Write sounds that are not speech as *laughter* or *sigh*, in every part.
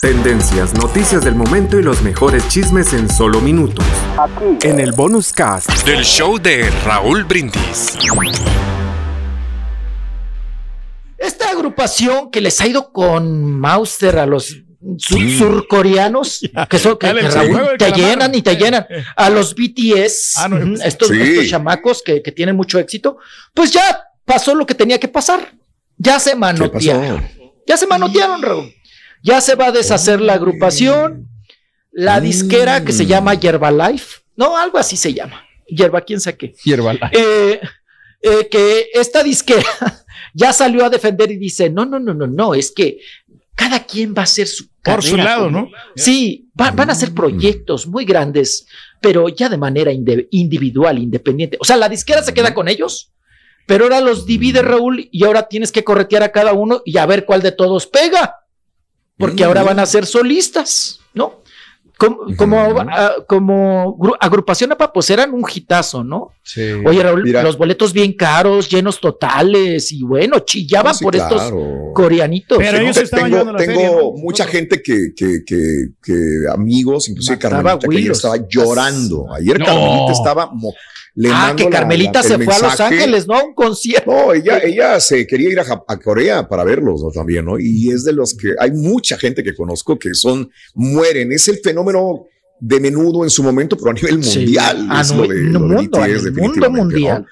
Tendencias, noticias del momento y los mejores chismes en solo minutos. Aquí. En el bonus cast del show de Raúl Brindis. Esta agrupación que les ha ido con Mauser a los surcoreanos *laughs* que son que, te llenan y te llenan. a los BTS ah, estos, chamacos que, que, tienen mucho éxito pues ya pasó lo que tenía que pasar. Ya se manotearon. Ya se manotearon Raúl ya se va a deshacer la agrupación, la disquera que se llama Yerbalife, no, algo así se llama. Yerba, quién sabe qué. Yerbalife. Eh, eh, que esta disquera *laughs* ya salió a defender y dice, no, no, no, no, no, es que cada quien va a hacer su Por su lado, ¿no? Sí, van a ser proyectos muy grandes, pero ya de manera individual, independiente. O sea, la disquera se queda con ellos, pero ahora los divide Raúl y ahora tienes que corretear a cada uno y a ver cuál de todos pega porque ahora van a ser solistas, ¿no? Como, ah, como, agrupación APA, pues eran un hitazo, ¿no? Sí. Oye, Raúl, los boletos bien caros, llenos totales, y bueno, chillaban por estos coreanitos. Pero ellos tengo, tengo mucha gente que, que, que, amigos, inclusive Carmelita, que estaba llorando. Ayer Carmelita estaba ah, que Carmelita se fue a Los Ángeles, ¿no? un concierto. No, ella, ella se quería ir a, Corea para verlos ¿no? también, ¿no? Y es de los que hay mucha gente que conozco que son, mueren. Es el fenómeno de menudo en su momento, pero a nivel mundial. Ah, es lo de, mundo mundial.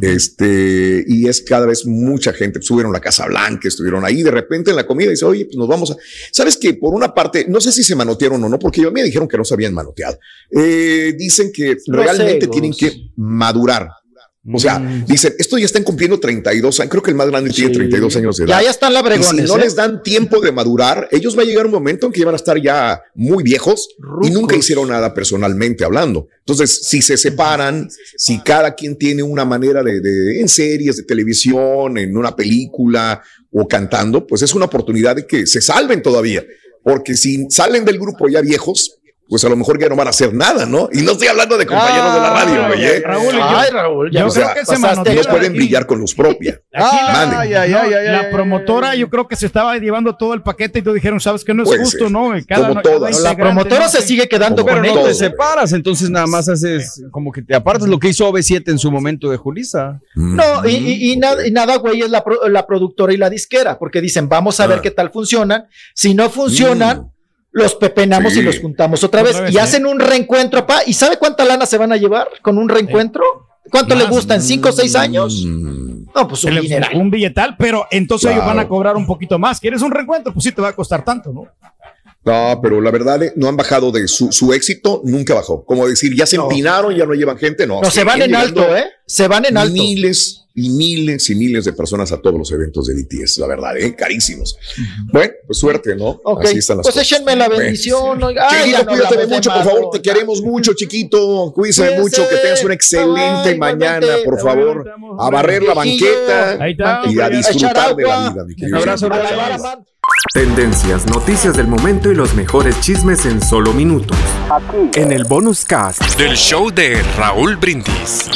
Este, y es cada vez mucha gente, subieron la Casa Blanca, estuvieron ahí, de repente en la comida dice, oye, pues nos vamos a. Sabes que por una parte, no sé si se manotearon o no, porque a mí me dijeron que no se habían manoteado. Eh, dicen que realmente tienen que madurar. O sea, mm. dicen, esto ya están cumpliendo 32 años, creo que el más grande tiene 32 años de edad. Ya, ya están la Si no ¿eh? les dan tiempo de madurar, ellos va a llegar un momento en que van a estar ya muy viejos y nunca hicieron nada personalmente hablando. Entonces, si se separan, si cada quien tiene una manera de, de en series de televisión, en una película o cantando, pues es una oportunidad de que se salven todavía. Porque si salen del grupo ya viejos, pues a lo mejor ya no van a hacer nada, ¿no? Y no estoy hablando de compañeros de la radio, güey. ¿eh? Raúl, Ay, Raúl, ya o sea, que se no pueden brillar con luz propia. *laughs* Ay, ay, ay, la promotora yo creo que se estaba llevando todo el paquete y tú dijeron, sabes que no es justo, ¿no? Cada, la promotora se sigue quedando con pero no te separas, entonces nada más haces como que te apartas lo que hizo OV7 en su momento de Julisa. Mm. No, y, nada, y nada, güey, es la, la productora y la disquera, porque dicen, vamos a ver ah. qué tal funcionan. Si no funcionan, mm los pepenamos y los juntamos otra, vez, y hacen un reencuentro, pa. ¿Y sabe cuánta lana se van a llevar con un reencuentro? ¿Cuánto le gusta en cinco o seis años? Mm. No, pues un, un billetal, pero entonces ellos van a cobrar un poquito más. ¿Quieres un reencuentro? Pues sí te va a costar tanto, ¿no? No, pero la verdad eh, no han bajado de su, su éxito, nunca bajó. Como decir, ya se empinaron, ya no llevan gente, no. No, se van en alto, ¿eh? Se van en alto. Miles y miles y miles de personas a todos los eventos de BTS, la verdad, ¿eh? carísimos. Bueno, pues suerte, ¿no? Así están las pues cosas. échenme la bendición. chiquito, cuídate mucho, por favor, te queremos mucho, chiquito. Cuídate mucho, que tengas una excelente mañana, por favor. A barrer la banqueta y a disfrutar de la vida, mi querido. Un abrazo, Tendencias, noticias del momento y los mejores chismes en solo minutos. Aquí. En el bonus cast del show de Raúl Brindis.